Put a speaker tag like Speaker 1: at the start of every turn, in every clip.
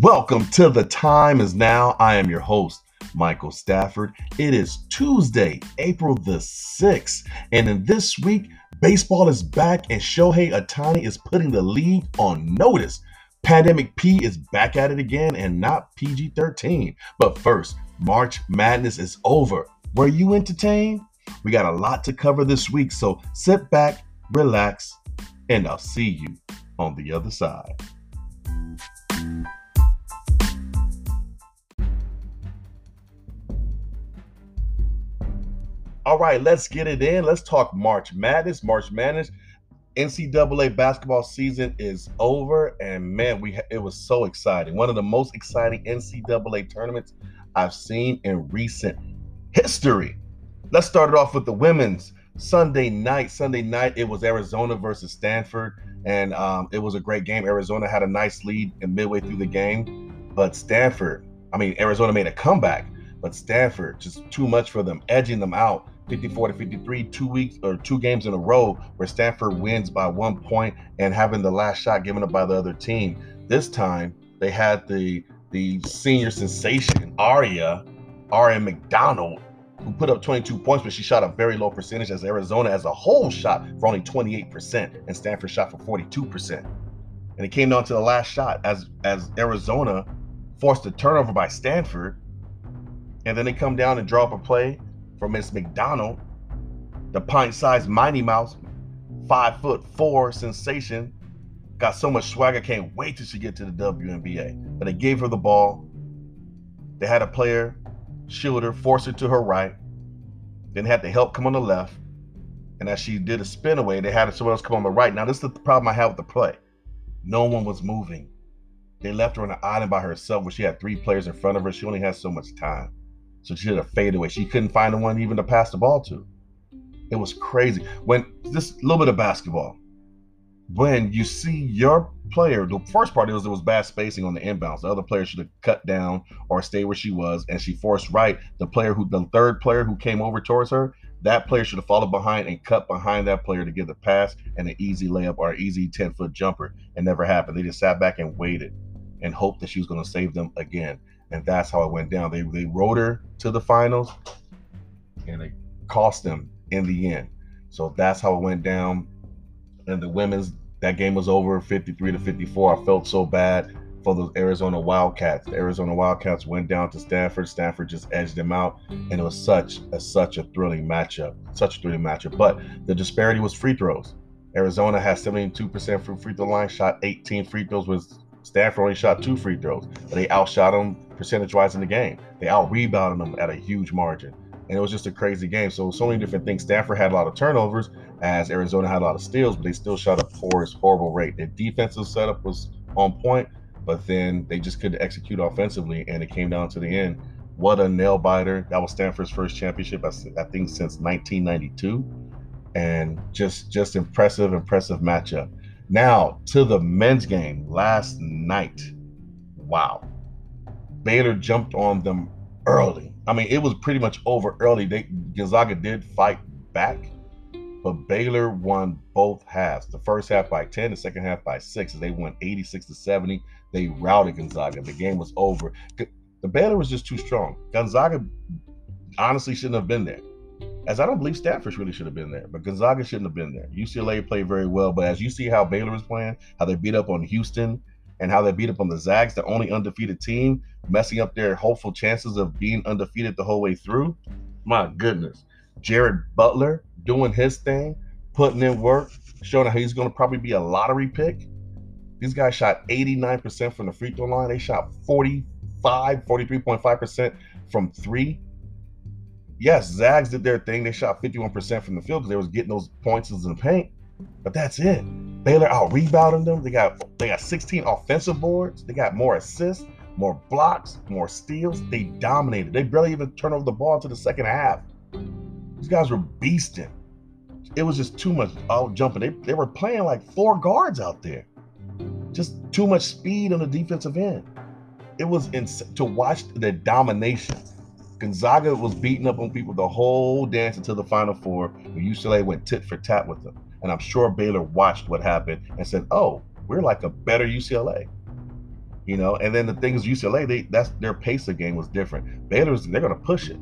Speaker 1: Welcome to The Time Is Now. I am your host, Michael Stafford. It is Tuesday, April the 6th, and in this week, baseball is back and Shohei Ohtani is putting the league on notice. Pandemic P is back at it again and not PG 13. But first, March Madness is over. Were you entertained? We got a lot to cover this week, so sit back, relax, and I'll see you on the other side. All right, let's get it in. Let's talk March Madness. March Madness. NCAA basketball season is over, and man, we ha- it was so exciting. One of the most exciting NCAA tournaments I've seen in recent history. Let's start it off with the women's Sunday night. Sunday night, it was Arizona versus Stanford, and um, it was a great game. Arizona had a nice lead in midway through the game, but Stanford, I mean, Arizona made a comeback, but Stanford just too much for them, edging them out 54 to 53, two weeks or two games in a row where Stanford wins by one point and having the last shot given up by the other team. This time they had the the senior sensation, Aria, Aari McDonald, who put up 22 points, but she shot a very low percentage as Arizona as a whole shot for only 28%, and Stanford shot for 42%. And it came down to the last shot as as Arizona forced a turnover by Stanford. And then they come down and draw up a play from Miss McDonald, the pint-sized Mighty Mouse, five foot four sensation. Got so much swagger, can't wait till she get to the WNBA. But they gave her the ball. They had a player shield her, force her to her right. Then had the help come on the left. And as she did a spin away, they had someone else come on the right. Now, this is the problem I have with the play. No one was moving. They left her on an island by herself where she had three players in front of her. She only had so much time. So she did a fadeaway. She couldn't find the one even to pass the ball to. It was crazy. When just a little bit of basketball. When you see your player, the first part is there was bad spacing on the inbounds. The other player should have cut down or stayed where she was, and she forced right. The player who, the third player who came over towards her, that player should have followed behind and cut behind that player to give the pass and an easy layup or an easy 10 foot jumper. It never happened. They just sat back and waited and hoped that she was going to save them again and that's how it went down. They they rode her to the finals, and it cost them in the end. So that's how it went down. And the women's that game was over, 53 to 54. I felt so bad for those Arizona Wildcats. The Arizona Wildcats went down to Stanford. Stanford just edged them out, and it was such a such a thrilling matchup, such a thrilling matchup. But the disparity was free throws. Arizona had 72% from free throw line, shot 18 free throws. with Stanford only shot two free throws, but they outshot them percentage wise in the game. They out rebounded them at a huge margin. And it was just a crazy game. So, so many different things. Stanford had a lot of turnovers, as Arizona had a lot of steals, but they still shot a poor, horrible rate. Their defensive setup was on point, but then they just couldn't execute offensively, and it came down to the end. What a nail biter! That was Stanford's first championship, I think, since 1992, and just just impressive, impressive matchup. Now to the men's game last night. Wow. Baylor jumped on them early. I mean, it was pretty much over early. They Gonzaga did fight back, but Baylor won both halves. The first half by 10, the second half by six. They won 86 to 70. They routed Gonzaga. The game was over. The Baylor was just too strong. Gonzaga honestly shouldn't have been there as I don't believe Stanford really should have been there, but Gonzaga shouldn't have been there. UCLA played very well, but as you see how Baylor is playing, how they beat up on Houston, and how they beat up on the Zags, the only undefeated team, messing up their hopeful chances of being undefeated the whole way through. My goodness. Jared Butler doing his thing, putting in work, showing how he's going to probably be a lottery pick. These guys shot 89% from the free throw line. They shot 45, 43.5% from three yes, Zags did their thing. They shot 51% from the field because they was getting those points in the paint. But that's it. Baylor out rebounding them. They got they got 16 offensive boards. They got more assists, more blocks, more steals. They dominated. They barely even turned over the ball to the second half. These guys were beasting. It was just too much out jumping. They, they were playing like four guards out there. Just too much speed on the defensive end. It was ins- to watch the domination Gonzaga was beating up on people the whole dance until the Final Four, when UCLA went tit for tat with them. And I'm sure Baylor watched what happened and said, "Oh, we're like a better UCLA." You know, and then the thing is UCLA, they that's their pace of game was different. Baylor's they're gonna push it.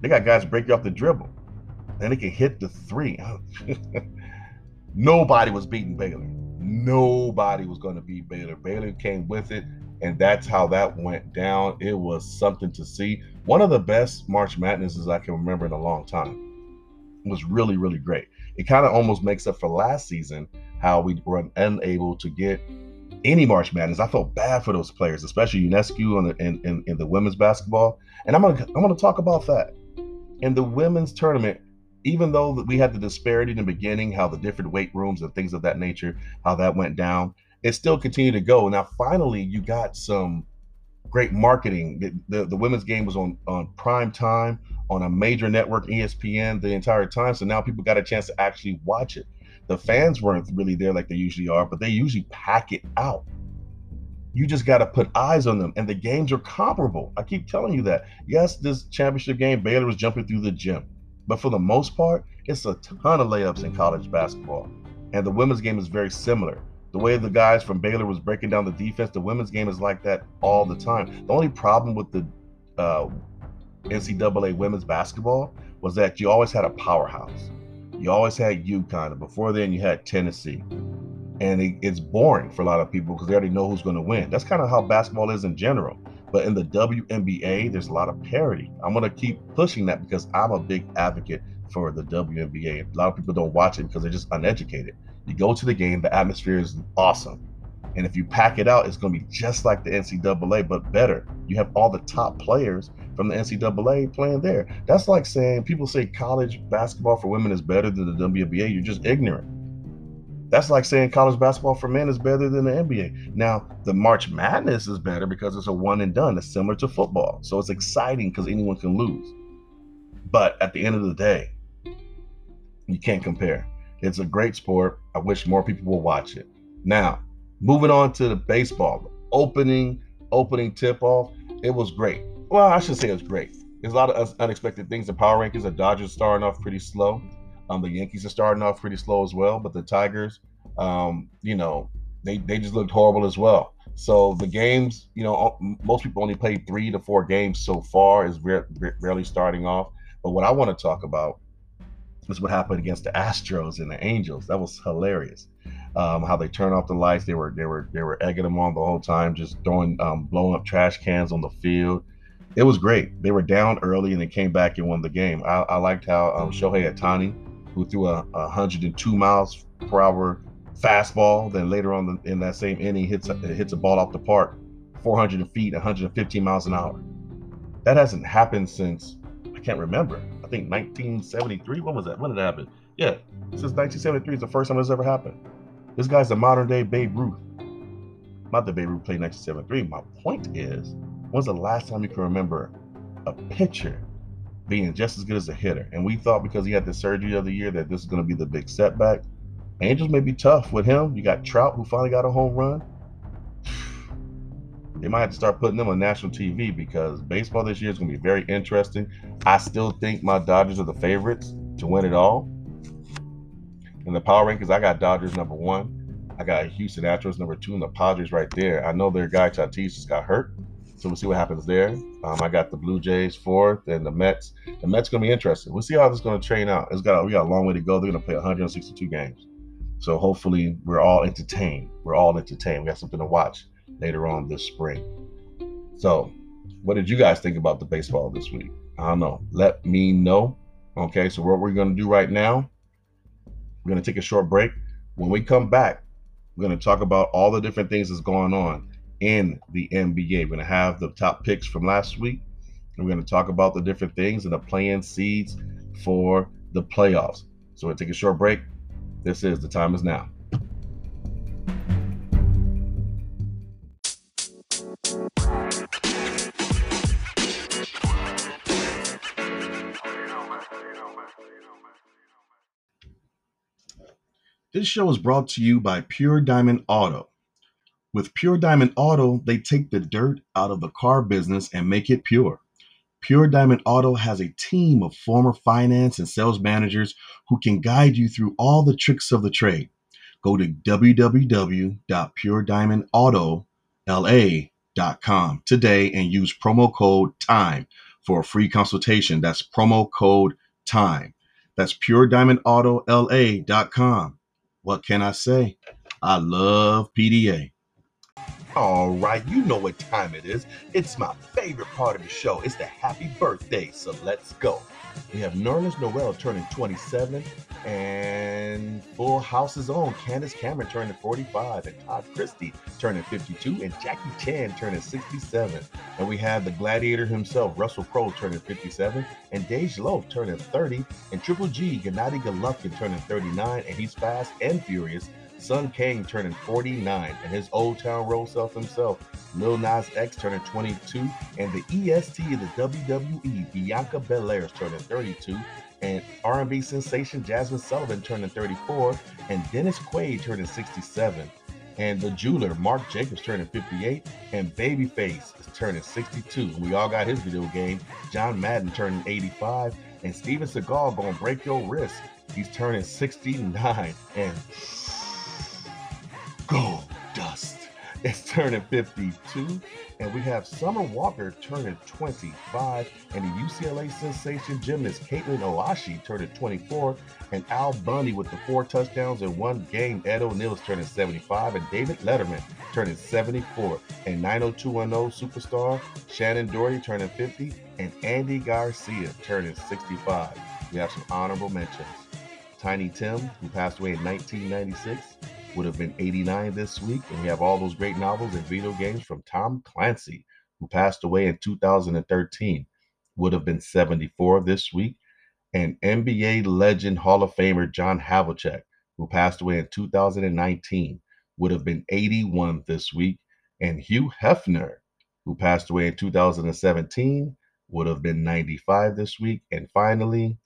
Speaker 1: They got guys break you off the dribble. And they can hit the three. Nobody was beating Baylor. Nobody was to beat Baylor. Baylor came with it, and that's how that went down. It was something to see. One of the best March Madnesses I can remember in a long time. It was really, really great. It kind of almost makes up for last season how we were unable to get any March Madness. I felt bad for those players, especially UNESCO the, in, in, in the women's basketball. And I'm gonna I'm gonna talk about that. In the women's tournament, even though we had the disparity in the beginning, how the different weight rooms and things of that nature, how that went down, it still continued to go. Now, finally, you got some great marketing. The, the, the, women's game was on, on prime time on a major network, ESPN, the entire time. So now people got a chance to actually watch it. The fans weren't really there like they usually are, but they usually pack it out. You just got to put eyes on them, and the games are comparable. I keep telling you that. Yes, this championship game, Baylor was jumping through the gym but for the most part, it's a ton of layups in college basketball. And the women's game is very similar. The way the guys from Baylor was breaking down the defense, the women's game is like that all the time. The only problem with the uh, NCAA women's basketball was that you always had a powerhouse. You always had UConn, and before then you had Tennessee. And it, it's boring for a lot of people because they already know who's going to win. That's kind of how basketball is in general. But in the WNBA, there's a lot of parity. I'm going to keep pushing that because I'm a big advocate for the WNBA. A lot of people don't watch it because they're just uneducated. You go to the game, the atmosphere is awesome. And if you pack it out, it's going to be just like the NCAA, but better. You have all the top players from the NCAA playing there. That's like saying people say college basketball for women is better than the WNBA. You're just ignorant. That's like saying college basketball for men is better than the NBA. Now, the March Madness is better because it's a one and done. It's similar to football. So it's exciting because anyone can lose. But at the end of the day, you can't compare. It's a great sport. I wish more people will watch it. Now, moving on to the baseball. Opening, opening tip off. It was great. Well, I should say it was great. There's a lot of unexpected things. The power rankings, the Dodgers starting off pretty slow. Um, the Yankees are starting off pretty slow as well, but the Tigers, um, you know, they they just looked horrible as well. So the games, you know, most people only played three to four games so far, is rarely starting off. But what I want to talk about is what happened against the Astros and the Angels. That was hilarious. Um, how they turned off the lights. They were they were they were egging them on the whole time, just throwing um, blowing up trash cans on the field. It was great. They were down early and they came back and won the game. I, I liked how um, Shohei Ohtani who threw a, a 102 miles per hour fastball. Then later on in that same inning, hits a, hits a ball off the park, 400 feet, 115 miles an hour. That hasn't happened since I can't remember. I think 1973. When was that? When did it happen? Yeah, since 1973 is the first time this ever happened. This guy's a modern day Babe Ruth. Not that Babe Ruth played 1973. My point is, when's the last time you can remember a pitcher being just as good as a hitter. And we thought because he had the surgery the year that this is going to be the big setback. Angels may be tough with him. You got Trout, who finally got a home run. They might have to start putting them on national TV because baseball this year is going to be very interesting. I still think my Dodgers are the favorites to win it all. In the power rankings, I got Dodgers number one. I got Houston Astros number two, and the Padres right there. I know their guy Tatis just got hurt, so we'll see what happens there. Um, I got the Blue Jays fourth and the Mets. The Mets gonna be interesting. We'll see how this is gonna train out. It's got we got a long way to go. They're gonna play 162 games. So hopefully we're all entertained. We're all entertained. We got something to watch later on this spring. So, what did you guys think about the baseball this week? I don't know. Let me know. Okay, so what we're gonna do right now, we're gonna take a short break. When we come back, we're gonna talk about all the different things that's going on in the NBA. We're going to have the top picks from last week. We're going to talk about the different things and the playing seeds for the playoffs. So we'll take a short break. This is The Time Is Now. This show is brought to you by Pure Diamond Auto. With Pure Diamond Auto, they take the dirt out of the car business and make it pure. Pure Diamond Auto has a team of former finance and sales managers who can guide you through all the tricks of the trade. Go to www.purediamondautola.com today and use promo code TIME for a free consultation. That's promo code TIME. That's PureDiamondAutoLA.com. What can I say? I love PDA. All right, you know what time it is. It's my favorite part of the show. It's the happy birthday, so let's go. We have Nerlens Noel turning 27, and Full House's own Candace Cameron turning 45, and Todd Chrisley turning 52, and Jackie Chan turning 67. And we have the gladiator himself, Russell Crowe, turning 57, and Dej Loaf turning 30, and Triple G, Gennady Golovkin turning 39, and he's fast and furious. Sung Kang turning 49, and his Old Town Road self himself, Lil Nas X turning 22, and the EST of the WWE, Bianca Belair is turning 32, and R&B sensation Jazmine Sullivan turning 34, and Dennis Quaid turning 67, and the jeweler Marc Jacobs turning 58, and Babyface is turning 62. We all got his video game. John Madden turning 85, and Steven Seagal gonna break your wrist. He's turning 69, and Gold Dust is turning 52. And we have Summer Walker turning 25. And the UCLA sensation gymnast Katelyn Ohashi turning 24. And Al Bundy with the four touchdowns in one game. Ed O'Neill is turning 75. And David Letterman turning 74. And 90210 superstar Shannen Doherty turning 50. And Andy Garcia turning 65. We have some honorable mentions. Tiny Tim, who passed away in 1996 would have been 89 this week. And we have all those great novels and video games from Tom Clancy, who passed away in 2013, would have been 74 this week. And NBA legend Hall of Famer John Havlicek, who passed away in 2019, would have been 81 this week. And Hugh Hefner, who passed away in 2017, would have been 95 this week. And finally,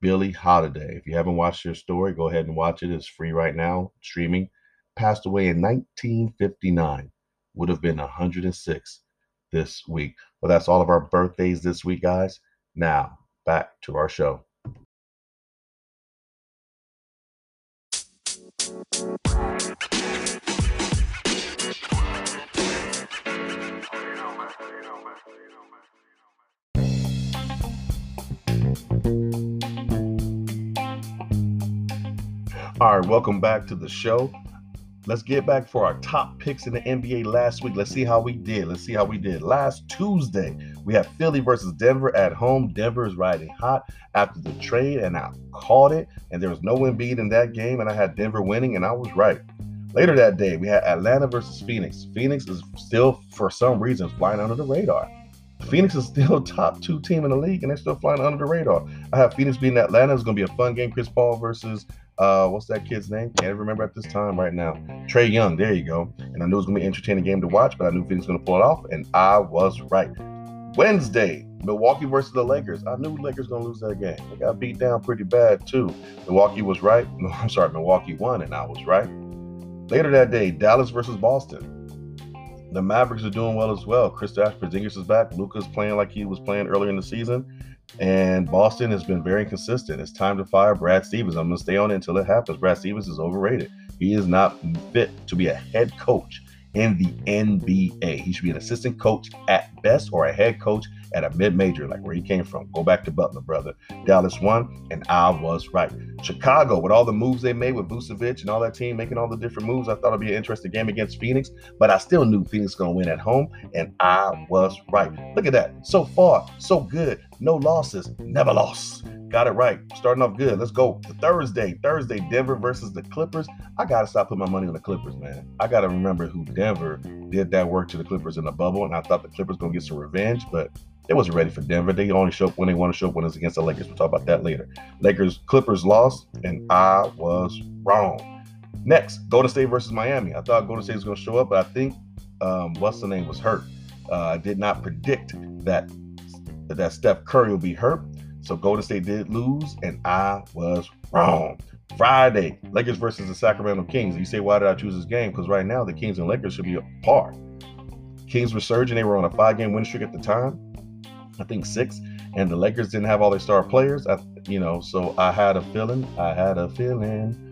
Speaker 1: Billie Holiday. If you haven't watched your story, go ahead and watch it. It's free right now, streaming. Passed away in 1959. Would have been 106 this week. Well, that's all of our birthdays this week, guys. Now, back to our show. All right, welcome back to the show. Let's get back for our top picks in the NBA last week. Let's see how we did. Let's see how we did. Last Tuesday, we have Philly versus Denver at home. Denver is riding hot after the trade, and I called it. And there was no Embiid in that game, and I had Denver winning, and I was right. Later that day, we had Atlanta versus Phoenix. Phoenix is still, for some reason, flying under the radar. Phoenix is still top two team in the league, and they're still flying under the radar. I have Phoenix beating Atlanta. It's going to be a fun game. Chris Paul versus uh, what's that kid's name? Can't remember at this time right now. Trae Young. There you go. And I knew it was to be an entertaining game to watch, but I knew Phoenix was to pull it off, and I was right. Wednesday, Milwaukee versus the Lakers. I knew Lakers to lose that game. They got beat down pretty bad too. Milwaukee was right. No, I'm sorry, Milwaukee won, and I was right. Later that day, Dallas versus Boston. The Mavericks are doing well as well. Kristaps Porzingis is back. Luka's playing like he was playing earlier in the season. And Boston has been very consistent. It's time to fire Brad Stevens. I'm going to stay on it until it happens. Brad Stevens is overrated. He is not fit to be a head coach in the NBA. He should be an assistant coach at best or a head coach at a mid-major, like where he came from. Go back to Butler, brother. Dallas won, and I was right. Chicago, with all the moves they made with Vucevic and all that team making all the different moves, I thought it'd be an interesting game against Phoenix, but I still knew Phoenix was gonna win at home, and I was right. Look at that. So far, so good. No losses, never lost. Got it right. Starting off good. Let's go Thursday. Thursday, Denver versus the Clippers. I gotta stop putting my money on the Clippers, man. I gotta remember who Denver did that work to the Clippers in the bubble, and I thought the Clippers gonna get some revenge, but they wasn't ready for Denver. They only show up when they want to show up when it's against the Lakers. We'll talk about that later. Lakers, Clippers lost, and I was wrong. Next, Golden State versus Miami. I thought Golden State was going to show up, but I think um, what's the name was hurt. Uh, I did not predict that that Steph Curry will be hurt. So Golden State did lose, and I was wrong. Friday, Lakers versus the Sacramento Kings. You say, why did I choose this game? Because right now the Kings and Lakers should be a par. Kings were surging. They were on a five-game win streak at the time. I think six, and the Lakers didn't have all their star players. I, you know, so I had a feeling. I had a feeling.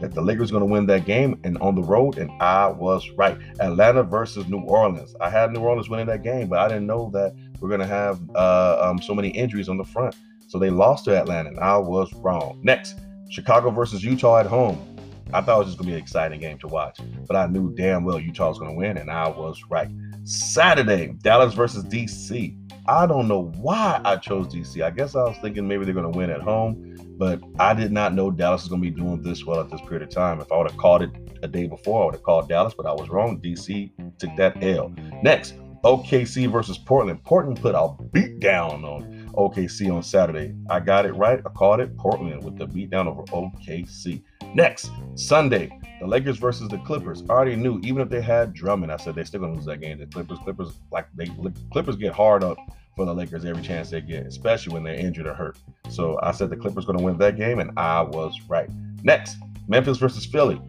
Speaker 1: That the Lakers going to win that game and on the road, and I was right. Atlanta versus New Orleans. I had New Orleans winning that game, but I didn't know that we're going to have uh, um, so many injuries on the front. So they lost to Atlanta, and I was wrong. Next, Chicago versus Utah at home. I thought it was just gonna be an exciting game to watch, but I knew damn well Utah was gonna win, and I was right. Saturday, Dallas versus DC. I don't know why I chose DC. I guess I was thinking maybe they're gonna win at home, but I did not know Dallas was gonna be doing this well at this period of time. If I would have called it a day before, I would have called Dallas, but I was wrong. DC took that L. Next, OKC versus Portland. Portland put a beat down on OKC on Saturday. I got it right. I called it Portland with the beatdown over OKC. Next, Sunday, the Lakers versus the Clippers. I already knew, even if they had Drummond, I said they're still gonna lose that game. The Clippers, Clippers, like they Clippers get hard up for the Lakers every chance they get, especially when they're injured or hurt. So I said the Clippers gonna win that game, and I was right. Next, Memphis versus Philly.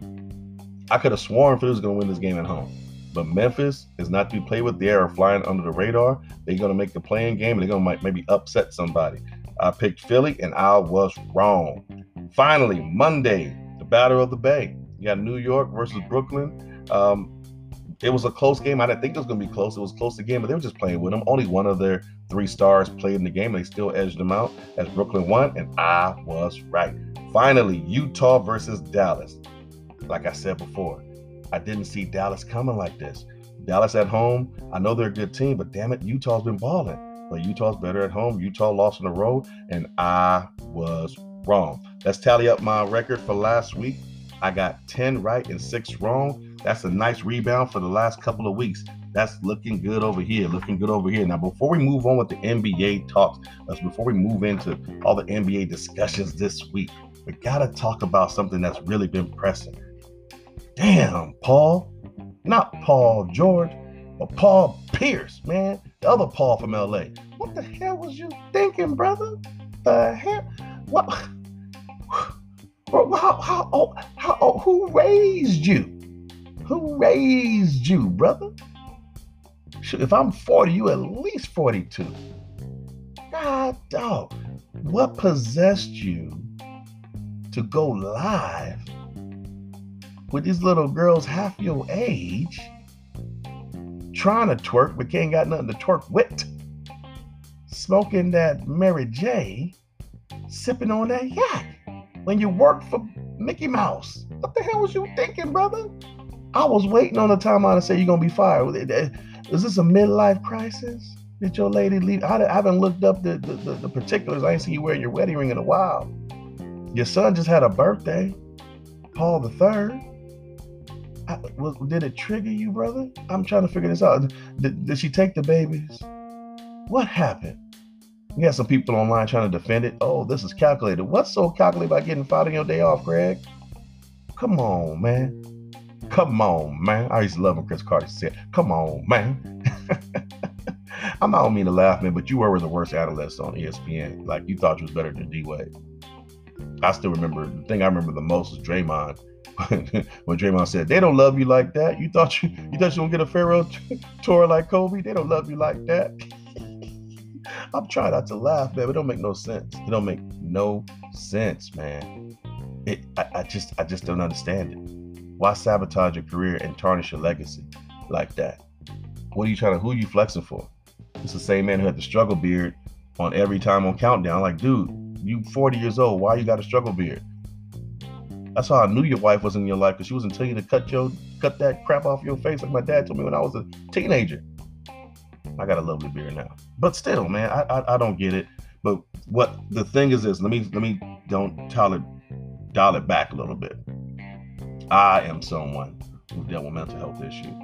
Speaker 1: I could have sworn Philly was gonna win this game at home. But Memphis is not to be played with. They are flying under the radar. They're going to make the playing game and they're going to maybe upset somebody. I picked Philly and I was wrong. Finally, Monday, the Battle of the Bay. You got New York versus Brooklyn. Um, it was a close game. I didn't think it was going to be close. It was close game, but they were just playing with them. Only one of their three stars played in the game. They still edged them out as Brooklyn won, and I was right. Finally, Utah versus Dallas. Like I said before, I didn't see Dallas coming like this. Dallas at home, I know they're a good team, but damn it, Utah's been balling. But Utah's better at home. Utah lost on the road, and I was wrong. Let's tally up my record for last week. I got 10 right and 6 wrong. That's a nice rebound for the last couple of weeks. That's looking good over here, looking good over here. Now, before we move on with the NBA talks, let's before we move into all the NBA discussions this week, we gotta talk about something that's really been pressing. Damn, Paul. Not Paul George, but Paul Pierce, man. The other Paul from LA. What the hell was you thinking, brother? The hell? What? How, how, how, oh, who raised you? Who raised you, brother? If I'm 40, you at least 42. God dog, what possessed you to go live with these little girls half your age trying to twerk but can't got nothing to twerk with, smoking that Mary J, sipping on that yak when you work for Mickey Mouse. What the hell was you thinking, brother? I was waiting on the timeline to say you're gonna be fired. Is this a midlife crisis? Did your lady leave? I haven't looked up the, the, the particulars. I ain't seen you wearing your wedding ring in a while. Your son just had a birthday, Paul the Third. I, was, did it trigger you, brother? I'm trying to figure this out. Did, did she take the babies? What happened? We had some people online trying to defend it. Oh, this is calculated. What's so calculated about getting fired on your day off, Greg? Come on, man. Come on, man. I used to love when Cris Carter said, Come on, man. I'm not mean to laugh, man, but you were the worst analyst on ESPN. Like you thought you was better than D Wade. I still remember the thing I remember the most is Draymond when Draymond said they don't love you like that. You thought you you thought you gonna get a farewell tour like Kobe? They don't love you like that. I'm trying not to laugh, man. It don't make no sense. It don't make no sense, man. It I, I just I just don't understand it. Why sabotage your career and tarnish your legacy like that? What are you trying to? Who are you flexing for? It's the same man who had the struggle beard on every time on countdown. Like, dude, you 40 years old. Why you got a struggle beard? That's how I knew your wife was in your life because she wasn't telling you to cut your cut that crap off your face like my dad told me when I was a teenager. I got a lovely beard now, but still, man, I, I, I don't get it. But what the thing is this? Let me let me don't tell it dial it back a little bit. I am someone who dealt with mental health issues.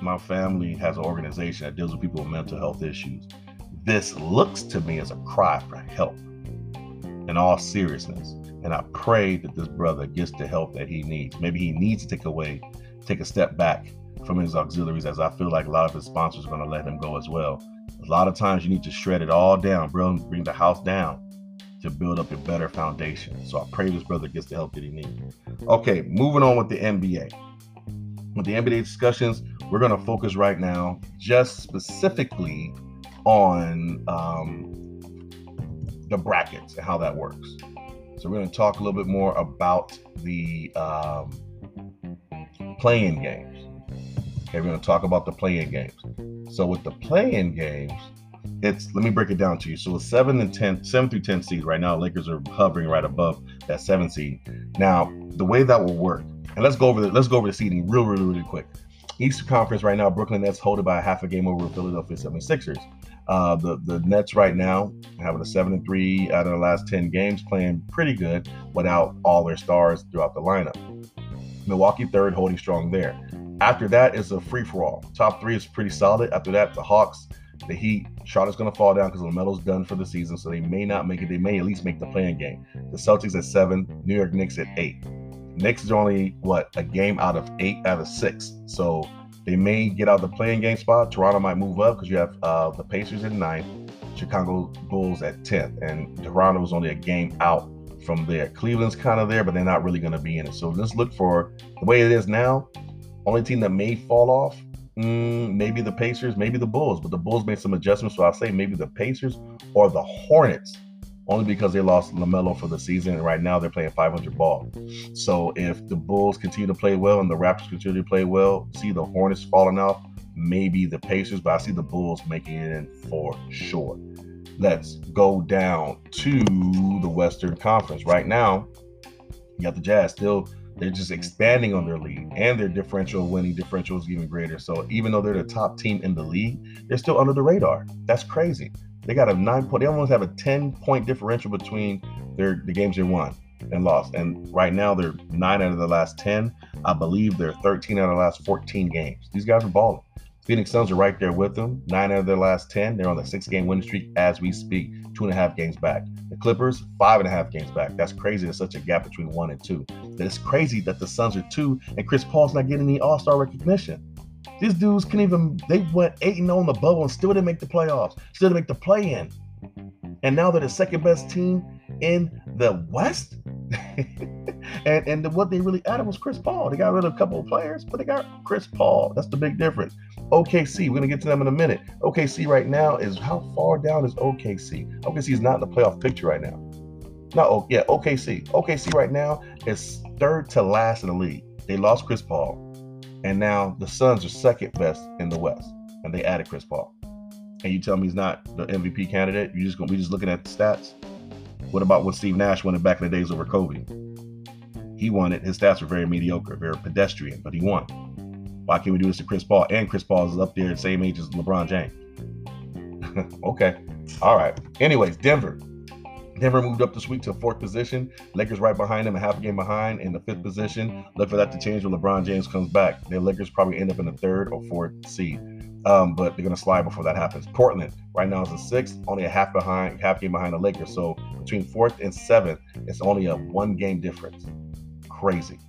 Speaker 1: My family has an organization that deals with people with mental health issues. This looks to me as a cry for help. In all seriousness, and I pray that this brother gets the help that he needs. Maybe he needs to take away, take a step back from his auxiliaries, as I feel like a lot of his sponsors are going to let him go as well. A lot of times you need to shred it all down, bro, bring the house down to build up a better foundation. So I pray this brother gets the help that he needs. Okay, moving on with the NBA. With the NBA discussions, we're going to focus right now just specifically on um, the brackets and how that works. So we're going to talk a little bit more about the um, playing games. Okay, we're going to talk about the playing games. So with the playing games, it's let me break it down to you. So it's seven and ten, seven through ten seeds right now. Lakers are hovering right above that seven seed. Now the way that will work, and let's go over the let's go over the seeding real, really, really quick. Eastern Conference right now, Brooklyn Nets hold it by a half a game over Philadelphia 76ers. Uh, the the Nets right now having a seven and three out of the last ten games, playing pretty good without all their stars throughout the lineup. Milwaukee third, holding strong there. After that is a free for all. Top three is pretty solid. After that, the Hawks, the Heat, Charlotte's going to fall down because LaMelo's done for the season, so they may not make it. They may at least make the playing game. The Celtics at seven, New York Knicks at eight. Knicks is only what a game out of eight out of six, so they may get out of the playing game spot. Toronto might move up because you have uh, the Pacers at ninth, Chicago Bulls at tenth, and Toronto is only a game out from there. Cleveland's kind of there, but they're not really going to be in it. So just look for the way it is now. Only team that may fall off Mm, maybe the Pacers, maybe the Bulls, but the Bulls made some adjustments. So I'll say maybe the Pacers or the Hornets, only because they lost LaMelo for the season. And right now they're playing 500 ball. So if the Bulls continue to play well and the Raptors continue to play well, see the Hornets falling off, maybe the Pacers, but I see the Bulls making it in for sure. Let's go down to the Western Conference. Right now, you got the Jazz still they're just expanding on their lead and their differential winning differential is even greater. So even though they're the top team in the league, they're still under the radar. That's crazy. They got a nine point, they almost have a 10 point differential between their the games they won and lost. And right now they're nine out of the last 10. I believe they're 13 out of the last 14 games. These guys are balling. Phoenix Suns are right there with them. Nine out of their last 10. They're on the six game winning streak as we speak, two and a half games back. The Clippers, five and a half games back. That's crazy. There's such a gap between one and two. That it's crazy that the Suns are two and Chris Paul's not getting any All Star recognition. These dudes can even, they went 8 0 on the bubble and still didn't make the playoffs, still didn't make the play in. And now they're the second best team in the West. and and what they really added was Chris Paul. They got rid of a couple of players, but they got Chris Paul. That's the big difference. OKC, we're gonna get to them in a minute. OKC right now is how far down is OKC? OKC is not in the playoff picture right now. No, oh, yeah, OKC. OKC right now is third to last in the league. They lost Chris Paul, and now the Suns are second best in the West, and they added Chris Paul. And you tell me he's not the MVP candidate? You just gonna we just looking at the stats? What about when Steve Nash won it back in the days over Kobe? He won it. His stats were very mediocre, very pedestrian, but he won. Why can't we do this to Chris Paul? And Chris Paul is up there, same age as LeBron James. okay. All right. Anyways, Denver. Denver moved up this week to fourth position. Lakers right behind them, a half a game behind in the fifth position. Look for that to change when LeBron James comes back. The Lakers probably end up in the third or fourth seed. Um, but they're gonna slide before that happens. Portland right now is in sixth, only a half behind, half game behind the Lakers. So between fourth and seventh, it's only a one game difference. Crazy.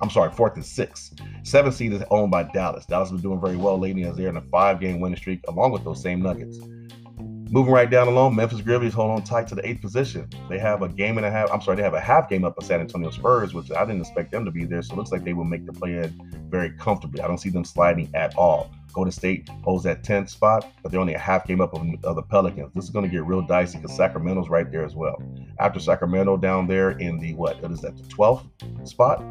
Speaker 1: I'm sorry, fourth and sixth. Seventh seed is owned by Dallas. Dallas has been doing very well lately as they're in a five game winning streak, along with those same Nuggets. Moving right down along, Memphis Grizzlies hold on tight to the eighth position. They have a game and a half. I'm sorry, they have a half game up on San Antonio Spurs, which I didn't expect them to be there. So it looks like they will make the play in very comfortably. I don't see them sliding at all. Golden State holds that 10th spot, but they're only a half game up of, of the Pelicans. This is going to get real dicey because Sacramento's right there as well. After Sacramento down there in the what? What is that? The 12th spot?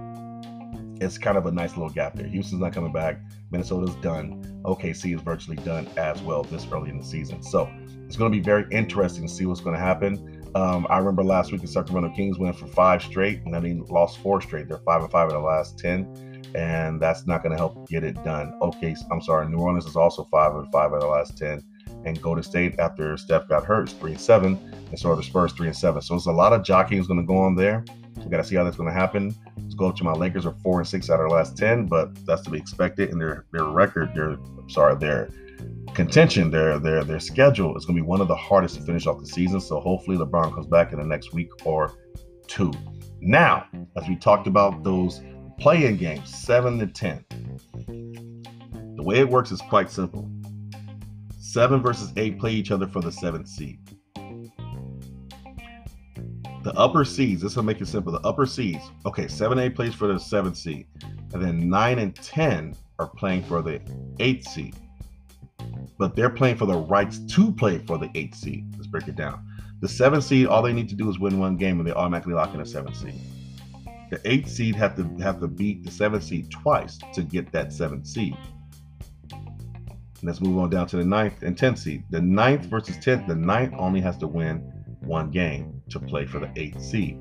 Speaker 1: It's kind of a nice little gap there. Houston's not coming back. Minnesota's done. OKC is virtually done as well this early in the season. So it's going to be very interesting to see what's going to happen. Um, I remember last week the Sacramento Kings went for five straight, and then they lost four straight. They're five and five in the last ten and that's not going to help get it done. Okay, I'm sorry. New Orleans is also five and five of the last ten, and Golden State after Steph got hurt is three and seven, and so are the Spurs three and seven. So it's a lot of jockeying is going to go on there. We got to see how that's going to happen. Let's go up to my Lakers are four and six out of the last ten, but that's to be expected. And their their record, their sorry, their contention, their their their schedule is going to be one of the hardest to finish off the season. So hopefully LeBron comes back in the next week or two. Now, as we talked about those Playing games, 7 to 10. The way it works is quite simple. 7 versus 8 play each other for the 7th seed. The upper seeds, this will make it simple. The upper seeds, okay, 7 8 plays for the 7th seed. And then 9 and 10 are playing for the 8th seed. But they're playing for the rights to play for the 8th seed. Let's break it down. The seventh seed, all they need to do is win one game, and they automatically lock in a seventh seed. The eighth seed have to have to beat the seventh seed twice to get that seventh seed. Let's move on down to the ninth and tenth seed. The ninth versus tenth, the ninth only has to win one game to play for the eighth seed.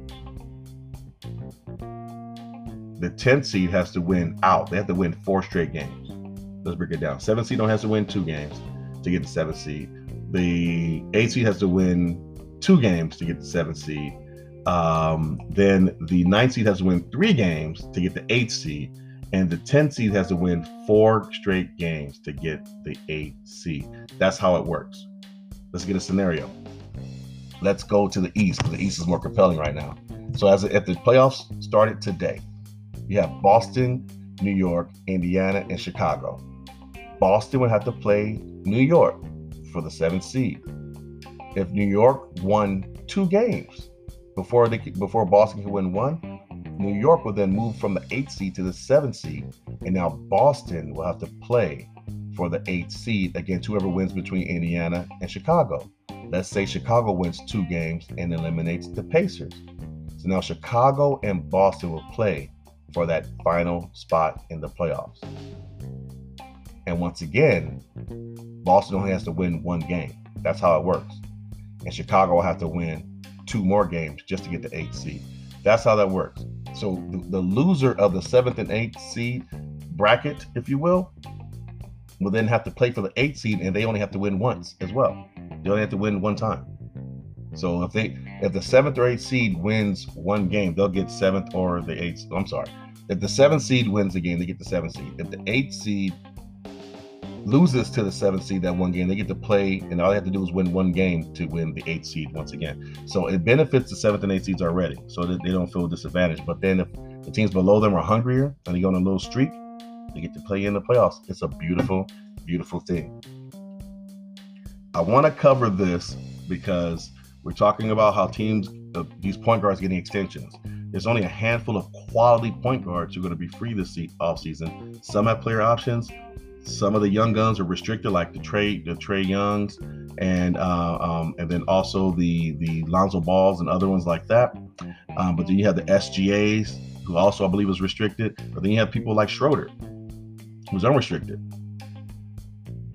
Speaker 1: The tenth seed has to win out. They have to win four straight games. Let's break it down. Seven seed don't has to win two games to get the seven seed. The eight seed has to win two games to get the seven seed. Um, then the ninth seed has to win three games to get the eighth seed, and the ten seed has to win four straight games to get the eight seed. That's how it works. Let's get a scenario. Let's go to the East because the East is more compelling right now. So, as if the playoffs started today, you have Boston, New York, Indiana, and Chicago. Boston would have to play New York for the seventh seed. If New York won two games before they before Boston could win one, New York will then move from the eighth seed to the seventh seed, and now Boston will have to play for the eighth seed against whoever wins between Indiana and Chicago. Let's say Chicago wins two games and eliminates the Pacers. So now Chicago and Boston will play for that final spot in the playoffs. And once again, Boston only has to win one game. That's how it works. And Chicago will have to win two more games just to get the eighth seed. That's how that works. So the, the loser of the seventh and eighth seed bracket, if you will, will then have to play for the eighth seed, and they only have to win once as well. They only have to win one time. So if they if the seventh or eighth seed wins one game, they'll get seventh or the eighth. I'm sorry. If the seventh seed wins the game, they get the seventh seed. If the eighth seed loses to the seventh seed that one game, they get to play, and all they have to do is win one game to win the eighth seed once again. So it benefits the seventh and eighth seeds already, so that they don't feel disadvantaged. But then if the teams below them are hungrier and they go on a little streak, they get to play in the playoffs. It's a beautiful, beautiful thing. I want to cover this because we're talking about how teams, uh, these point guards, getting extensions. There's only a handful of quality point guards who are going to be free this off season. Some have player options, some of the young guns are restricted, like the Trae the Trae Youngs, and uh, um, and then also the the Lonzo Balls and other ones like that. Um, but then you have the SGAs, who also I believe is restricted. But then you have people like Schroeder, who's unrestricted.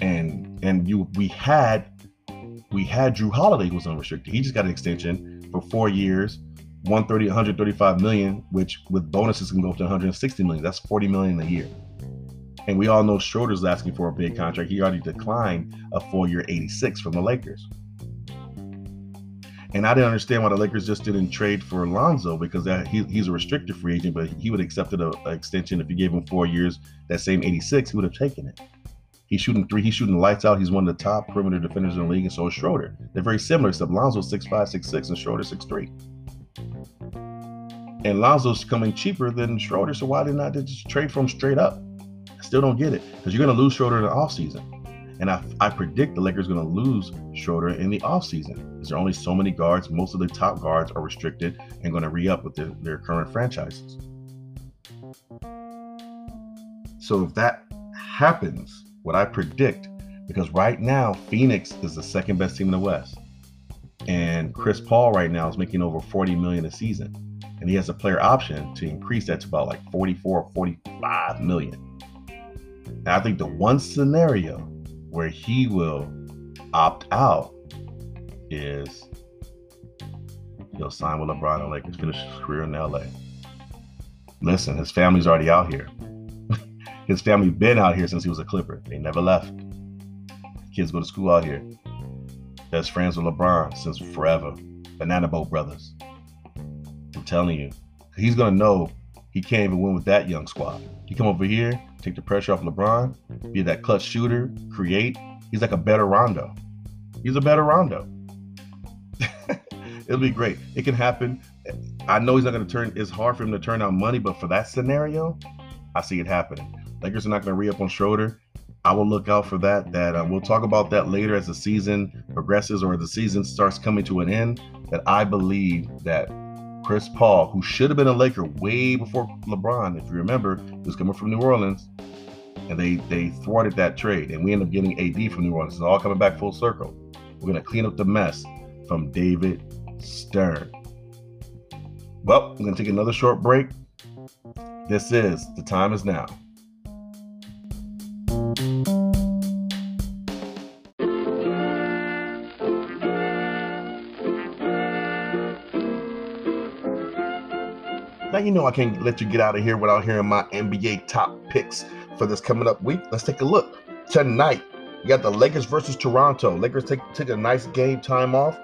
Speaker 1: And and you we had we had Jrue Holiday who was unrestricted. He just got an extension for four years, 130, 135 million, which with bonuses can go up to 160 million. That's 40 million a year. And we all know Schroeder's asking for a big contract. He already declined a four year 86 from the Lakers. And I didn't understand why the Lakers just didn't trade for Alonzo because that, he, he's a restricted free agent, but he would have accepted an extension if you gave him four years, that same 86, he would have taken it. He's shooting three, he's shooting lights out. He's one of the top perimeter defenders in the league, and so is Schroeder. They're very similar, except Lonzo's 6'5, 6'6, and Schroeder 6'3. And Lonzo's coming cheaper than Schroeder, so why did not just trade for him straight up? Still don't get it because you're going to lose Schroeder in the offseason. And I, I predict the Lakers going to lose Schroeder in the offseason because there are only so many guards. Most of the top guards are restricted and going to re up with the, their current franchises. So if that happens, what I predict, because right now Phoenix is the second best team in the West, and Chris Paul right now is making over 40 million a season, and he has a player option to increase that to about like 44 or 45 million. I think the one scenario where he will opt out is he'll sign with LeBron and Lakers, finish his career in LA. Listen, his family's already out here. his family been out here since he was a Clipper. They never left. Kids go to school out here. Best friends with LeBron since forever. Banana Boat Brothers. I'm telling you, he's gonna know he can't even win with that young squad. He come over here, take the pressure off LeBron, be that clutch shooter, create. He's like a better Rondo. He's a better Rondo. It'll be great. It can happen. I know he's not going to turn. It's hard for him to turn out money, but for that scenario, I see it happening. Lakers are not going to re up on Schroeder. I will look out for that. That um, we'll talk about that later as the season progresses or the season starts coming to an end. That I believe that Chris Paul, who should have been a Laker way before LeBron, if you remember, he was coming from New Orleans, and they they thwarted that trade, and we end up getting AD from New Orleans. It's all coming back full circle. We're gonna clean up the mess. from David Stern. Well, going to take another short break. This is The Time Is Now. Now you know I can't let you get out of here without hearing my NBA top picks for this coming up week. Let's take a look. Tonight, you got the Lakers versus Toronto. Lakers take took a nice game time off,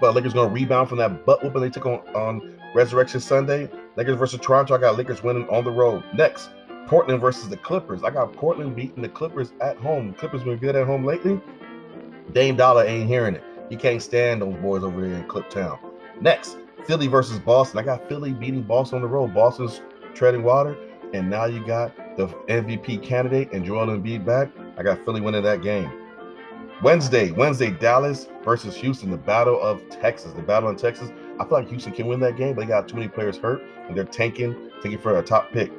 Speaker 1: but Lakers gonna rebound from that butt whooping they took on, on Resurrection Sunday. Lakers versus Toronto. I got Lakers winning on the road. Next, Portland versus the Clippers. I got Portland beating the Clippers at home. Clippers been good at home lately. Dame Dollar ain't hearing it. He can't stand those boys over there in Clip Town. Next, Philly versus Boston. I got Philly beating Boston on the road. Boston's treading water. And now you got the MVP candidate and Joel Embiid back. I got Philly winning that game. Wednesday, Wednesday, Dallas versus Houston, the battle of Texas. The battle in Texas. I feel like Houston can win that game, but they got too many players hurt and they're tanking, taking for a top pick.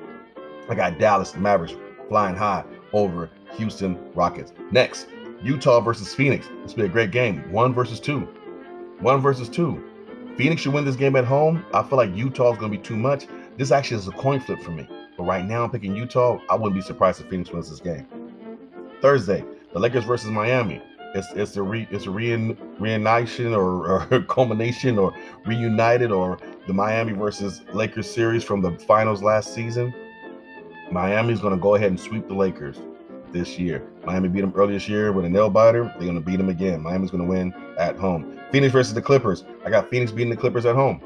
Speaker 1: I got Dallas Mavericks flying high over Houston Rockets. Next, Utah versus Phoenix. This will be a great game. One versus two. One versus two. Phoenix should win this game at home. I feel like Utah is going to be too much. This actually is a coin flip for me. But right now, I'm picking Utah. I wouldn't be surprised if Phoenix wins this game. Thursday, the Lakers versus Miami. It's it's a re, it's a reun, reunition or, or culmination or reunited or the Miami versus Lakers series from the finals last season. Miami's going to go ahead and sweep the Lakers this year. Miami beat them earlier this year with a nail biter. They're going to beat them again. Miami's going to win at home. Phoenix versus the Clippers. I got Phoenix beating the Clippers at home.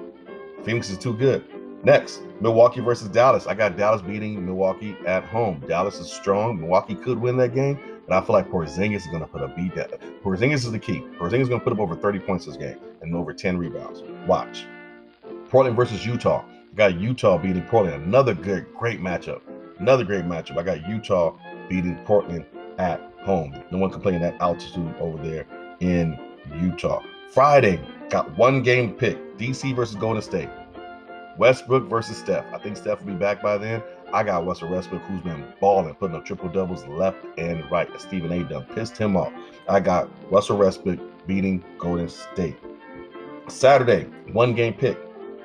Speaker 1: Phoenix is too good. Next, Milwaukee versus Dallas. I got Dallas beating Milwaukee at home. Dallas is strong. Milwaukee could win that game, but I feel like Porzingis is going to put a beat down. Porzingis is the key. Porzingis is going to put up over 30 points this game and over 10 rebounds. Watch. Portland versus Utah. I got Utah beating Portland. Another good, great matchup. Another great matchup. I got Utah beating Portland at home. No one complaining that altitude over there in Utah. Friday, got one game pick. DC versus Golden State. Westbrook versus Steph. I think Steph will be back by then. I got Russell Westbrook, who's been balling, putting up triple doubles left and right. Stephen A. done pissed him off. I got Russell Westbrook beating Golden State. Saturday, one game pick.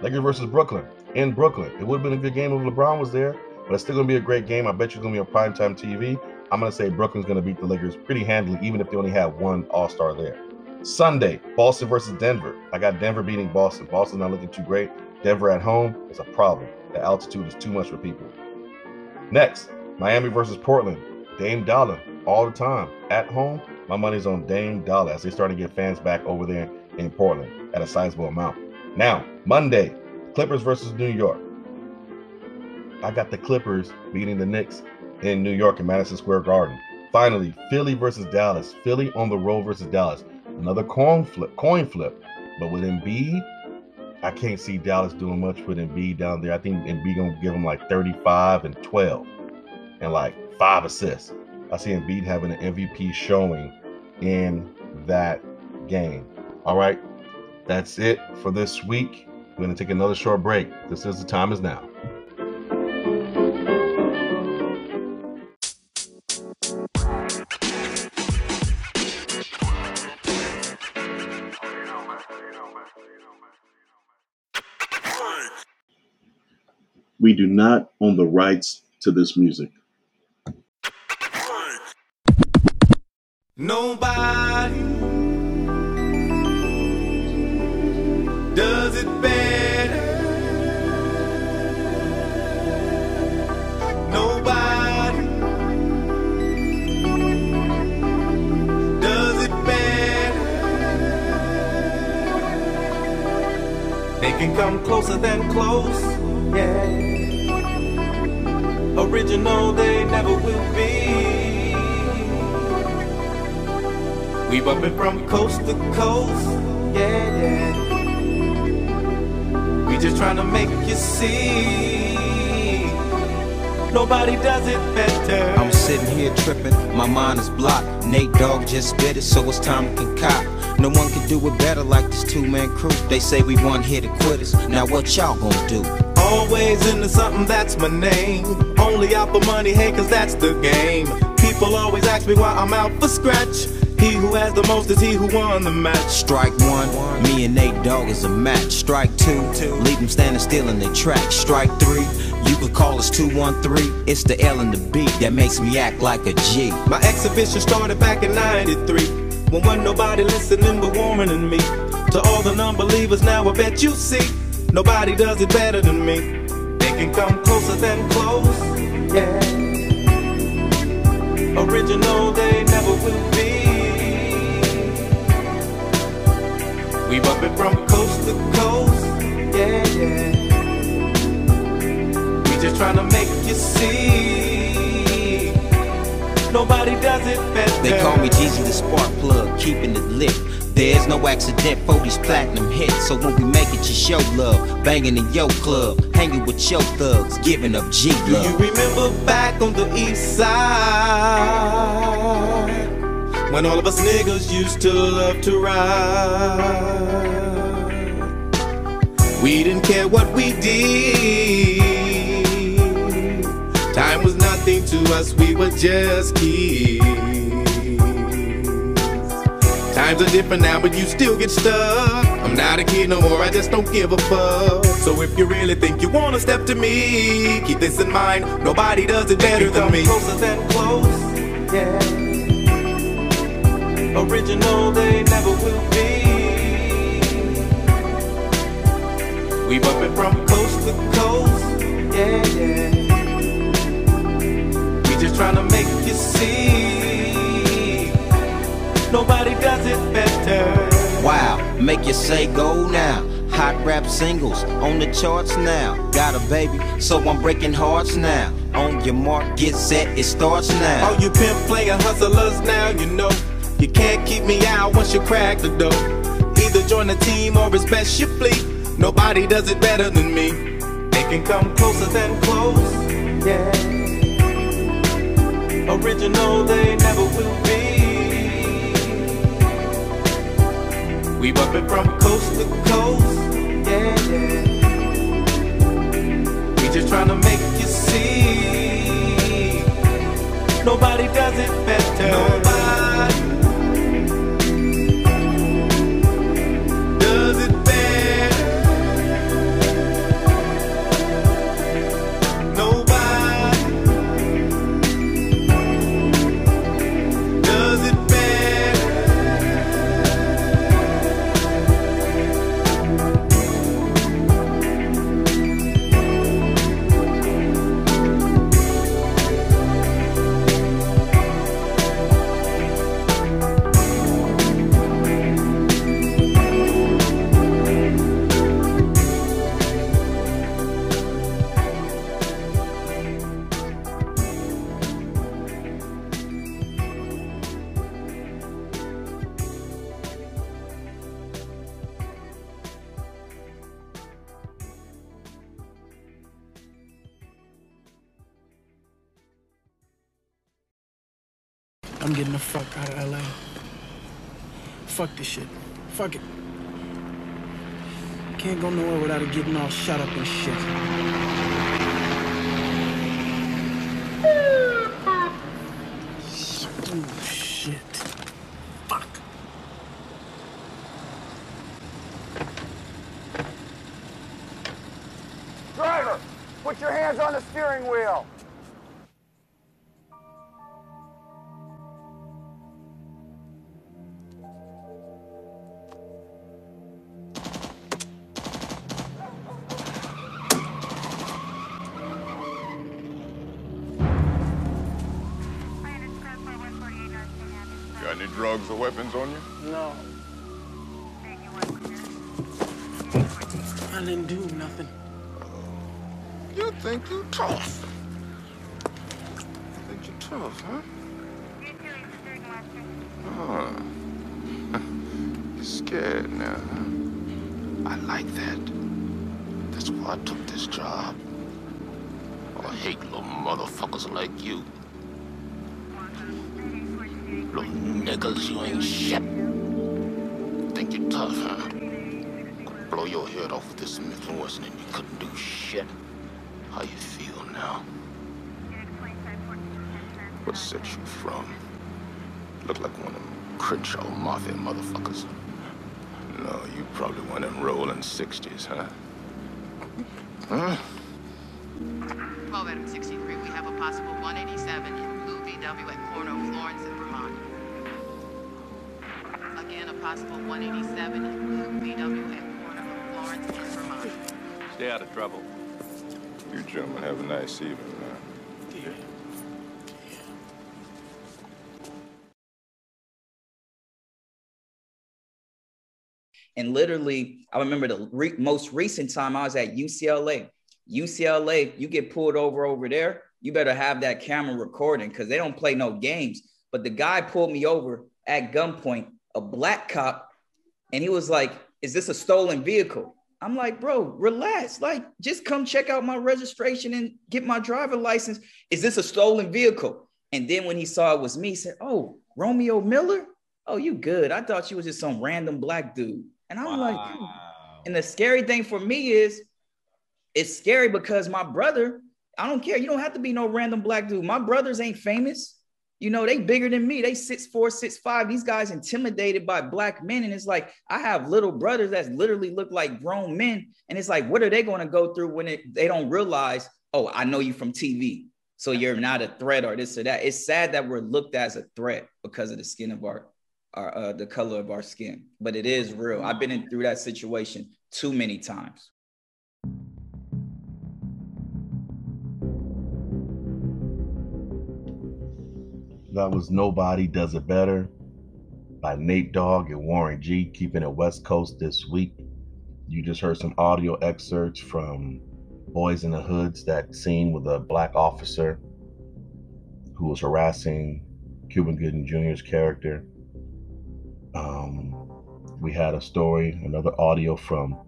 Speaker 1: Lakers versus Brooklyn in Brooklyn. It would have been a good game if LeBron was there, but it's still going to be a great game. I bet you it's going to be on primetime TV. I'm going to say Brooklyn's going to beat the Lakers pretty handily, even if they only have one All Star there. Sunday, Boston versus Denver. I got Denver beating Boston. Boston not looking too great. Denver at home is a problem. The altitude is too much for people. Next, Miami versus Portland. Dame Dollar all the time. At home, my money's on Dame Dollar as they start to get fans back over there in Portland at a sizable amount. Now, Monday, Clippers versus New York. I got the Clippers beating the Knicks in New York in Madison Square Garden. Finally, Philly versus Dallas. Philly on the road versus Dallas. Another coin flip, coin flip. But with Embiid, I can't see Dallas doing much with Embiid down there. I think Embiid gonna give him like 35 and 12 and like five assists. I see Embiid having an MVP showing in that game. All right, that's it for this week. We're gonna take another short break. This is the time is now. Do not own the rights to this music.
Speaker 2: Nobody does it better. Nobody does it better. They can come closer than close, yeah. Original, they never will be. We bumpin' from coast to coast, yeah, yeah. We just trying to make you see. Nobody does it better.
Speaker 3: I'm sitting here tripping, my mind is blocked. Nate Dogg just spit it, so it's time to concoct. No one can do it better like this two man crew. They say we one here to quitters. Now what y'all gonna do?
Speaker 2: Always into something, that's my name. Only out for money, hey, cause that's the game. People always ask me why I'm out for scratch. He who has the most is he who won the match.
Speaker 3: Strike one, me and Nate Dogg is a match. Strike two, leave them standing still in their track. Strike three, you could call us 213. It's the L and the B that makes me act like a G.
Speaker 2: My exhibition started back in 93. When wasn't nobody listening but Warren and me. To all the non-believers now I bet you see. Nobody does it better than me. They can come closer than close. Yeah. Original they never will be. We bump it from coast to coast. Yeah, yeah. We just trying to make you see. Nobody does it better.
Speaker 3: They call me Jesus the spark plug, keeping it lit. There's no accident for these platinum hits. So when we make it, you show love. Banging in your club, hanging with your thugs, giving up G love.
Speaker 2: Do you remember back on the east side? When all of us niggas used to love to ride. We didn't care what we did. Time was nothing to us, we were just kids. Times are different now, but you still get stuck. I'm not a kid no more, I just don't give a fuck. So if you really think you wanna step to me, keep this in mind. Nobody does it better than me. Closer than close, yeah. Original, they never will be. We bump it from coast to coast, yeah, yeah. We just tryna make you see. Nobody does it better.
Speaker 3: Wow, make you say go now. Hot rap singles on the charts now. Got a baby, so I'm breaking hearts now. On your mark, get set, it starts now.
Speaker 2: All you pimp player hustlers now, you know you can't keep me out once you crack the door. Either join the team or it's best you flee. Nobody does it better than me. They can come closer than close, yeah. Original, they never will be. We bump it from coast to coast, yeah, yeah. We just tryna make you see. Nobody does it better. Nobody
Speaker 4: Fuck this shit. Fuck it. Can't go nowhere without it getting all shut up and shit.
Speaker 5: Any influence and you couldn't do shit. How you feel now? What set you from? Look like one of them Crenshaw Mafia motherfuckers. No, you probably one of them rolling 60s, huh? Huh?
Speaker 6: 12 Adam 63, we have a possible 187 in Blue VW at corner of Florence and Vermont. Again, a possible 187 in Blue VW at
Speaker 5: Stay out of trouble. You gentlemen have a nice evening, man.
Speaker 7: And literally, I remember the re- most recent time I was at UCLA. UCLA, you get pulled over over there, you better have that camera recording because they don't play no games. But the guy pulled me over at gunpoint, a black cop, and he was like, Is this a stolen vehicle? I'm like, Bro, relax. Like, just come check out my registration and get my driver license. Is this a stolen vehicle? And then when he saw it was me, he said, Oh, Romeo Miller? Oh, you good. I thought you was just some random black dude. And I'm like, "Dude." and the scary thing for me is it's scary because my brother, I don't care. You don't have to be no random black dude. My brothers ain't famous. You know, they bigger than me. They six four, six five. These guys intimidated by black men. And it's like, I have little brothers that literally look like grown men. And it's like, what are they going to go through when it, they don't realize, oh, I know you from TV. So you're not a threat or this or that. It's sad that we're looked at as a threat because of the skin of our, our uh, the color of our skin. But it is real. I've been in through that situation too many times.
Speaker 1: That was Nobody Does It Better by Nate Dogg and Warren G, keeping it West Coast this week. You just heard some audio excerpts from Boyz n the Hoods, that scene with a black officer who was harassing Cuba Gooding Jr.'s character. Um, we had a story, another audio from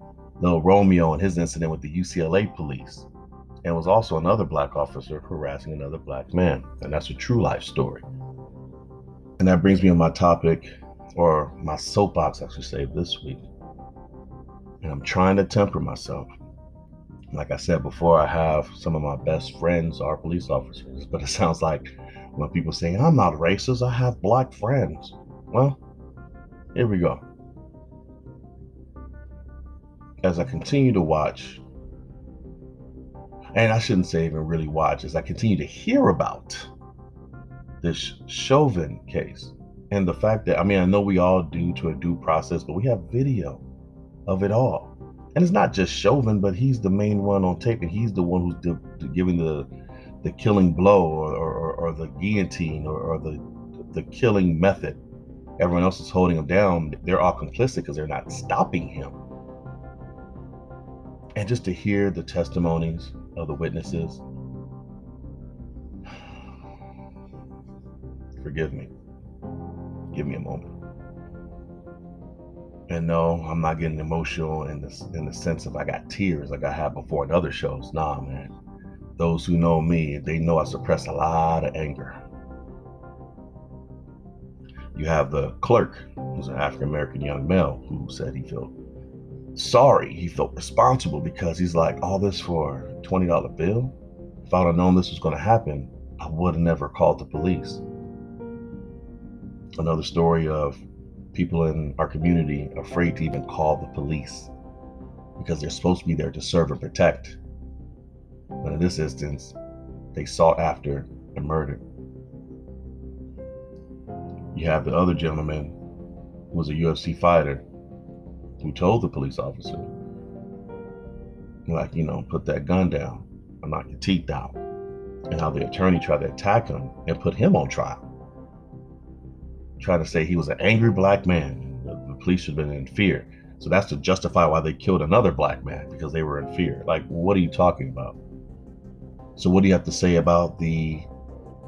Speaker 1: Lil Romeo and his incident with the UCLA police. And was also another black officer harassing another black man. And that's a true life story. And that brings me to my topic, or my soapbox, I should say, this week. And I'm trying to temper myself. Like I said before, I have some of my best friends are police officers, but it sounds like when people say, I'm not racist, I have black friends. Well, here we go. As I continue to watch, and I shouldn't say even really watch, as I continue to hear about this Chauvin case and the fact that, I mean, I know we all do to a due process, but we have video of it all. And it's not just Chauvin, but he's the main one on tape, and he's the one who's the, the giving the the killing blow or, or, or the guillotine or, or the the killing method. Everyone else is holding him down. They're all complicit because they're not stopping him. And just to hear the testimonies of the witnesses, forgive me. Give me a moment. And no, I'm not getting emotional in the in the sense of I got tears like I have before in other shows. Nah, man. Those who know me, they know I suppress a lot of anger. You have the clerk, who's an African American young male, who said he felt sorry, he felt responsible because he's like, all this for a $20 bill? If I would have known this was going to happen, I would have never called the police. Another story of people in our community afraid to even call the police because they're supposed to be there to serve and protect. But in this instance, they sought after and murdered. You have the other gentleman who was a UFC fighter who told the police officer, like, you know, put that gun down or knock your teeth out. And how the attorney tried to attack him and put him on trial. Trying to say he was an angry black man. The, the police should have been in fear. So that's to justify why they killed another black man because they were in fear. Like, what are you talking about? So, what do you have to say about the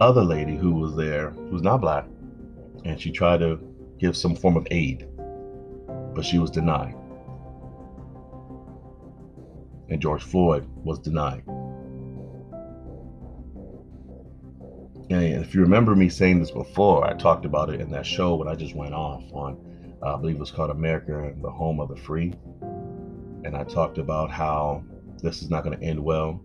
Speaker 1: other lady who was there, who's not black, and she tried to give some form of aid, but she was denied? And George Floyd was denied. And if you remember me saying this before, I talked about it in that show when I just went off on, uh, I believe it was called America, and the Home of the Free. And I talked about how this is not going to end well.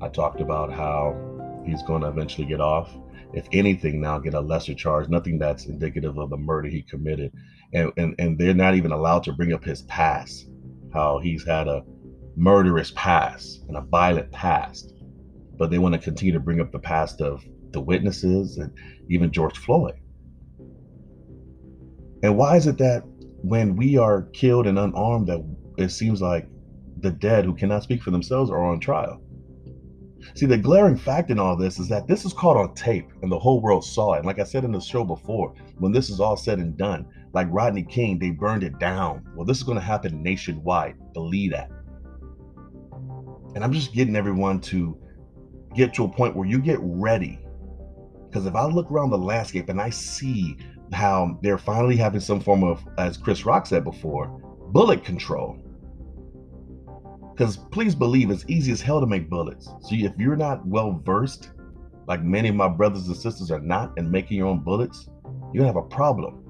Speaker 1: I talked about how he's going to eventually get off. If anything, now get a lesser charge, nothing that's indicative of the murder he committed. And, and, and they're not even allowed to bring up his past, how he's had a murderous past and a violent past. But they want to continue to bring up the past of the witnesses and even George Floyd. And why is it that when we are killed and unarmed, that it seems like the dead who cannot speak for themselves are on trial? See, the glaring fact in all this is that this is caught on tape and the whole world saw it. And like I said in the show before, when this is all said and done, like Rodney King, they burned it down. Well, this is going to happen nationwide. Believe that. And I'm just getting everyone to get to a point where you get ready. Because if I look around the landscape and I see how they're finally having some form of, as Chris Rock said before, bullet control. Because please believe it's easy as hell to make bullets. So if you're not well versed, like many of my brothers and sisters are not, in making your own bullets, you're gonna have a problem.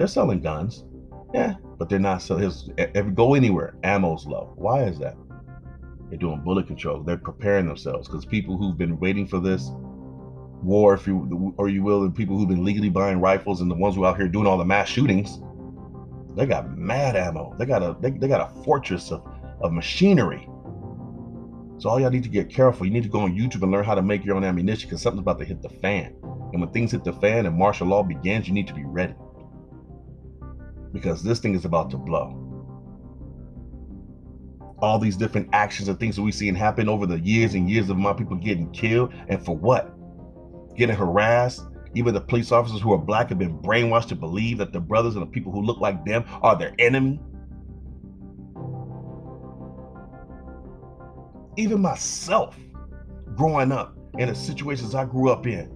Speaker 1: They're selling guns, yeah, but they're not selling. If go anywhere, ammo's low. Why is that? They're doing bullet control. They're preparing themselves because people who've been waiting for this war, if you or you will, and people who've been legally buying rifles and the ones who are out here doing all the mass shootings, they got mad ammo. They got a they, they got a fortress of, of machinery. So all y'all need to get careful. You need to go on YouTube and learn how to make your own ammunition because something's about to hit the fan. And when things hit the fan and martial law begins, you need to be ready. Because this thing is about to blow. All these different actions and things that we've seen happen over the years and years of my people getting killed. And for what? getting harassed. Even the police officers who are black have been brainwashed to believe that the brothers and the people who look like them are their enemy. Even myself, growing up in the situations I grew up in,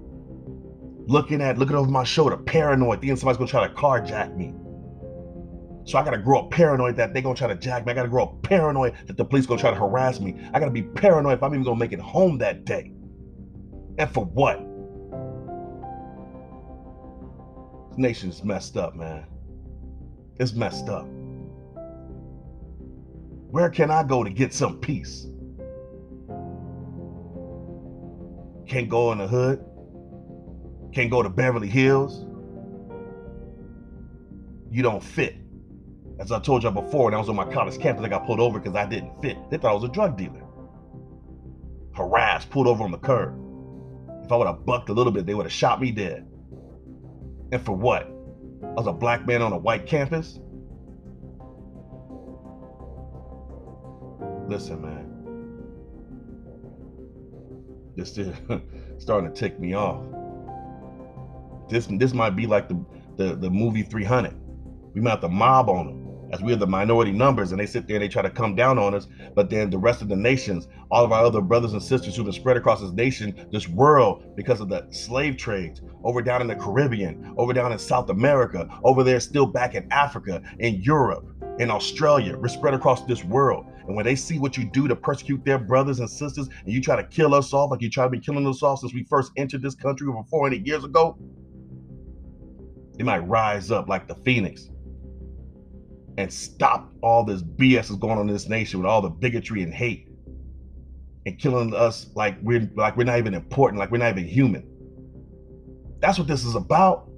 Speaker 1: looking at, looking over my shoulder, paranoid, thinking somebody's gonna try to carjack me. So I gotta grow up paranoid that they're gonna try to jack me. I gotta grow up paranoid that the police gonna try to harass me. I gotta be paranoid if I'm even gonna make it home that day. And for what? nation's messed up, man. It's messed up. Where can I go to get some peace? Can't go in the hood. Can't go to Beverly Hills. You don't fit. As I told y'all before, when I was on my college campus, I got pulled over because I didn't fit. They thought I was a drug dealer. Harassed, pulled over on the curb. If I would have bucked a little bit, they would have shot me dead. And for what? I was a black man on a white campus? Listen, man. This is starting to tick me off. This this might be like the, the, the movie 300. We might have to mob on them as we are the minority numbers and they sit there and they try to come down on us but then the rest of the nations all of our other brothers and sisters who've been spread across this nation this world because of the slave trades over down in the caribbean over down in south america over there still back in africa in europe in australia we're spread across this world. And when they see what you do to persecute their brothers and sisters and you try to kill us off like you try to be killing us off since we first entered this country over 400 years ago they might rise up like the phoenix and stop all this BS that's going on in this nation with all the bigotry and hate and killing us like we're like we're not even important, like we're not even human. That's what this is about.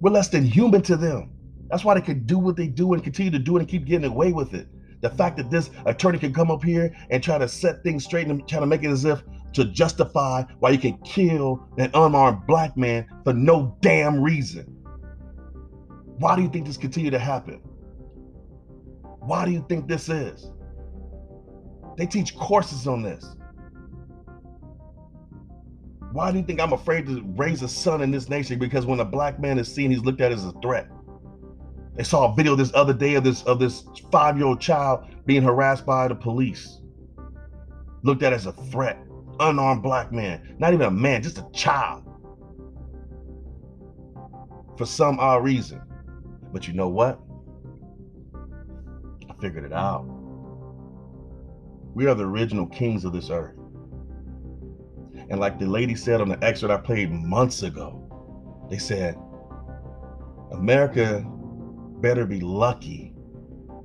Speaker 1: We're less than human to them. That's why they can do what they do and continue to do it and keep getting away with it. The fact that this attorney can come up here and try to set things straight and try to make it as if to justify why you can kill an unarmed black man for no damn reason. Why do you think this continue to happen? Why do you think this is? They teach courses on this. Why do you think I'm afraid to raise a son in this nation? Because when a black man is seen, he's looked at as a threat. They saw a video this other day of this of this five-year-old child being harassed by the police. Looked at as a threat. Unarmed black man, not even a man, just a child. For some odd reason. But you know what? Figured it out. We are the original kings of this earth. And like the lady said on the excerpt I played months ago, they said, America better be lucky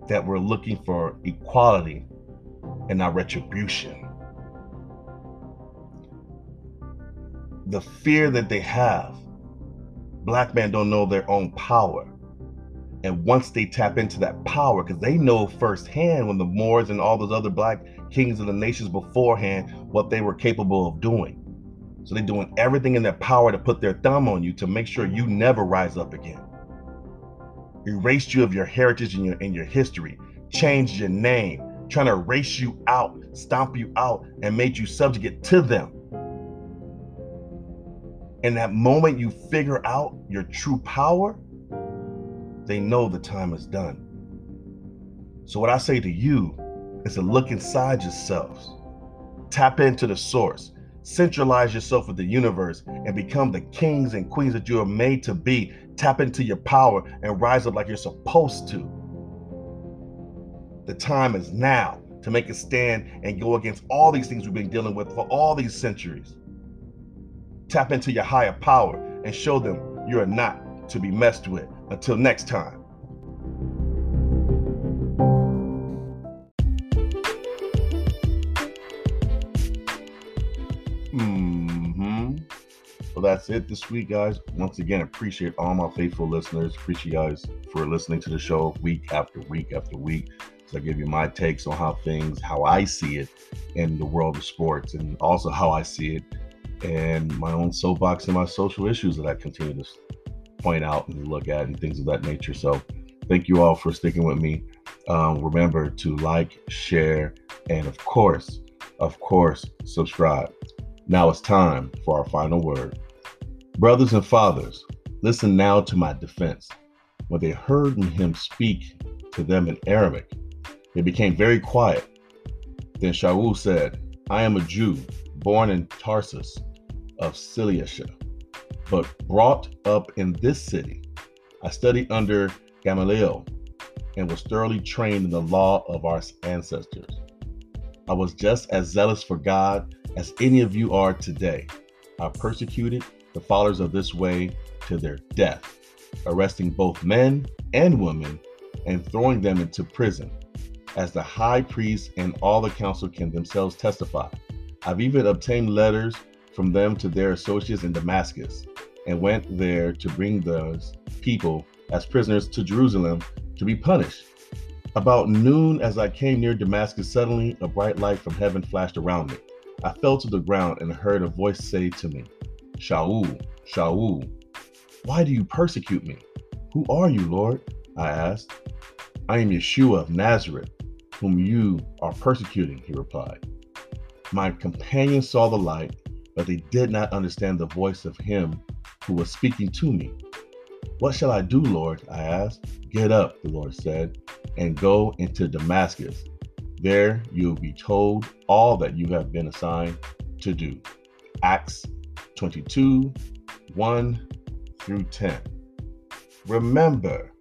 Speaker 1: that we're looking for equality and not retribution. the fear that they have. Black men don't know their own power. And once they tap into that power, because they know firsthand when the Moors and all those other black kings of the nations beforehand, what they were capable of doing. So they're doing everything in their power to put their thumb on you to make sure you never rise up again. Erased you of your heritage and your, and your history, changed your name, trying to erase you out, stomp you out, and made you subjugate to them. And that moment you figure out your true power, they know the time is done. So, what I say to you is to look inside yourselves, tap into the source, centralize yourself with the universe, and become the kings and queens that you are made to be. Tap into your power and rise up like you're supposed to. The time is now to make a stand and go against all these things we've been dealing with for all these centuries. Tap into your higher power and show them you are not to be messed with. Until next time. hmm Well, that's it this week, guys. Once again, appreciate all my faithful listeners. Appreciate you guys for listening to the show week after week after week. So I give you my takes on how things, how I see it in the world of sports, and also how I see it and my own soapbox and my social issues that I continue to point out and look at and things of that nature. So thank you all for sticking with me. Um, remember to like, share, and of course, of course, subscribe. Now it's time for our final word. Brothers and fathers, listen now to my defense. When they heard him speak to them in Arabic, they became very quiet. Then Shaul said, I am a Jew, born in Tarsus of Cilicia, but brought up in this city. I studied under Gamaliel and was thoroughly trained in the law of our ancestors. I was just as zealous for God as any of you are today. I persecuted the followers of this way to their death, arresting both men and women and throwing them into prison, as the high priest and all the council can themselves testify. I've even obtained letters from them to their associates in Damascus, and went there to bring those people as prisoners to Jerusalem to be punished. About noon, as I came near Damascus, suddenly a bright light from heaven flashed around me. I fell to the ground and heard a voice say to me, Shaul, Shaul, why do you persecute me? Who are you, Lord? I asked. I am Yeshua of Nazareth, whom you are persecuting, he replied. My companion saw the light, but they did not understand the voice of him who was speaking to me. What shall I do, Lord? I asked. Get up, the Lord said, and go into Damascus. There you will be told all that you have been assigned to do. Acts 22 1 through 10. Remember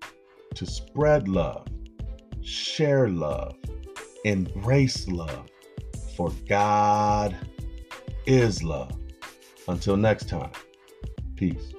Speaker 1: to spread love, share love, embrace love, for God is love. Until next time, peace.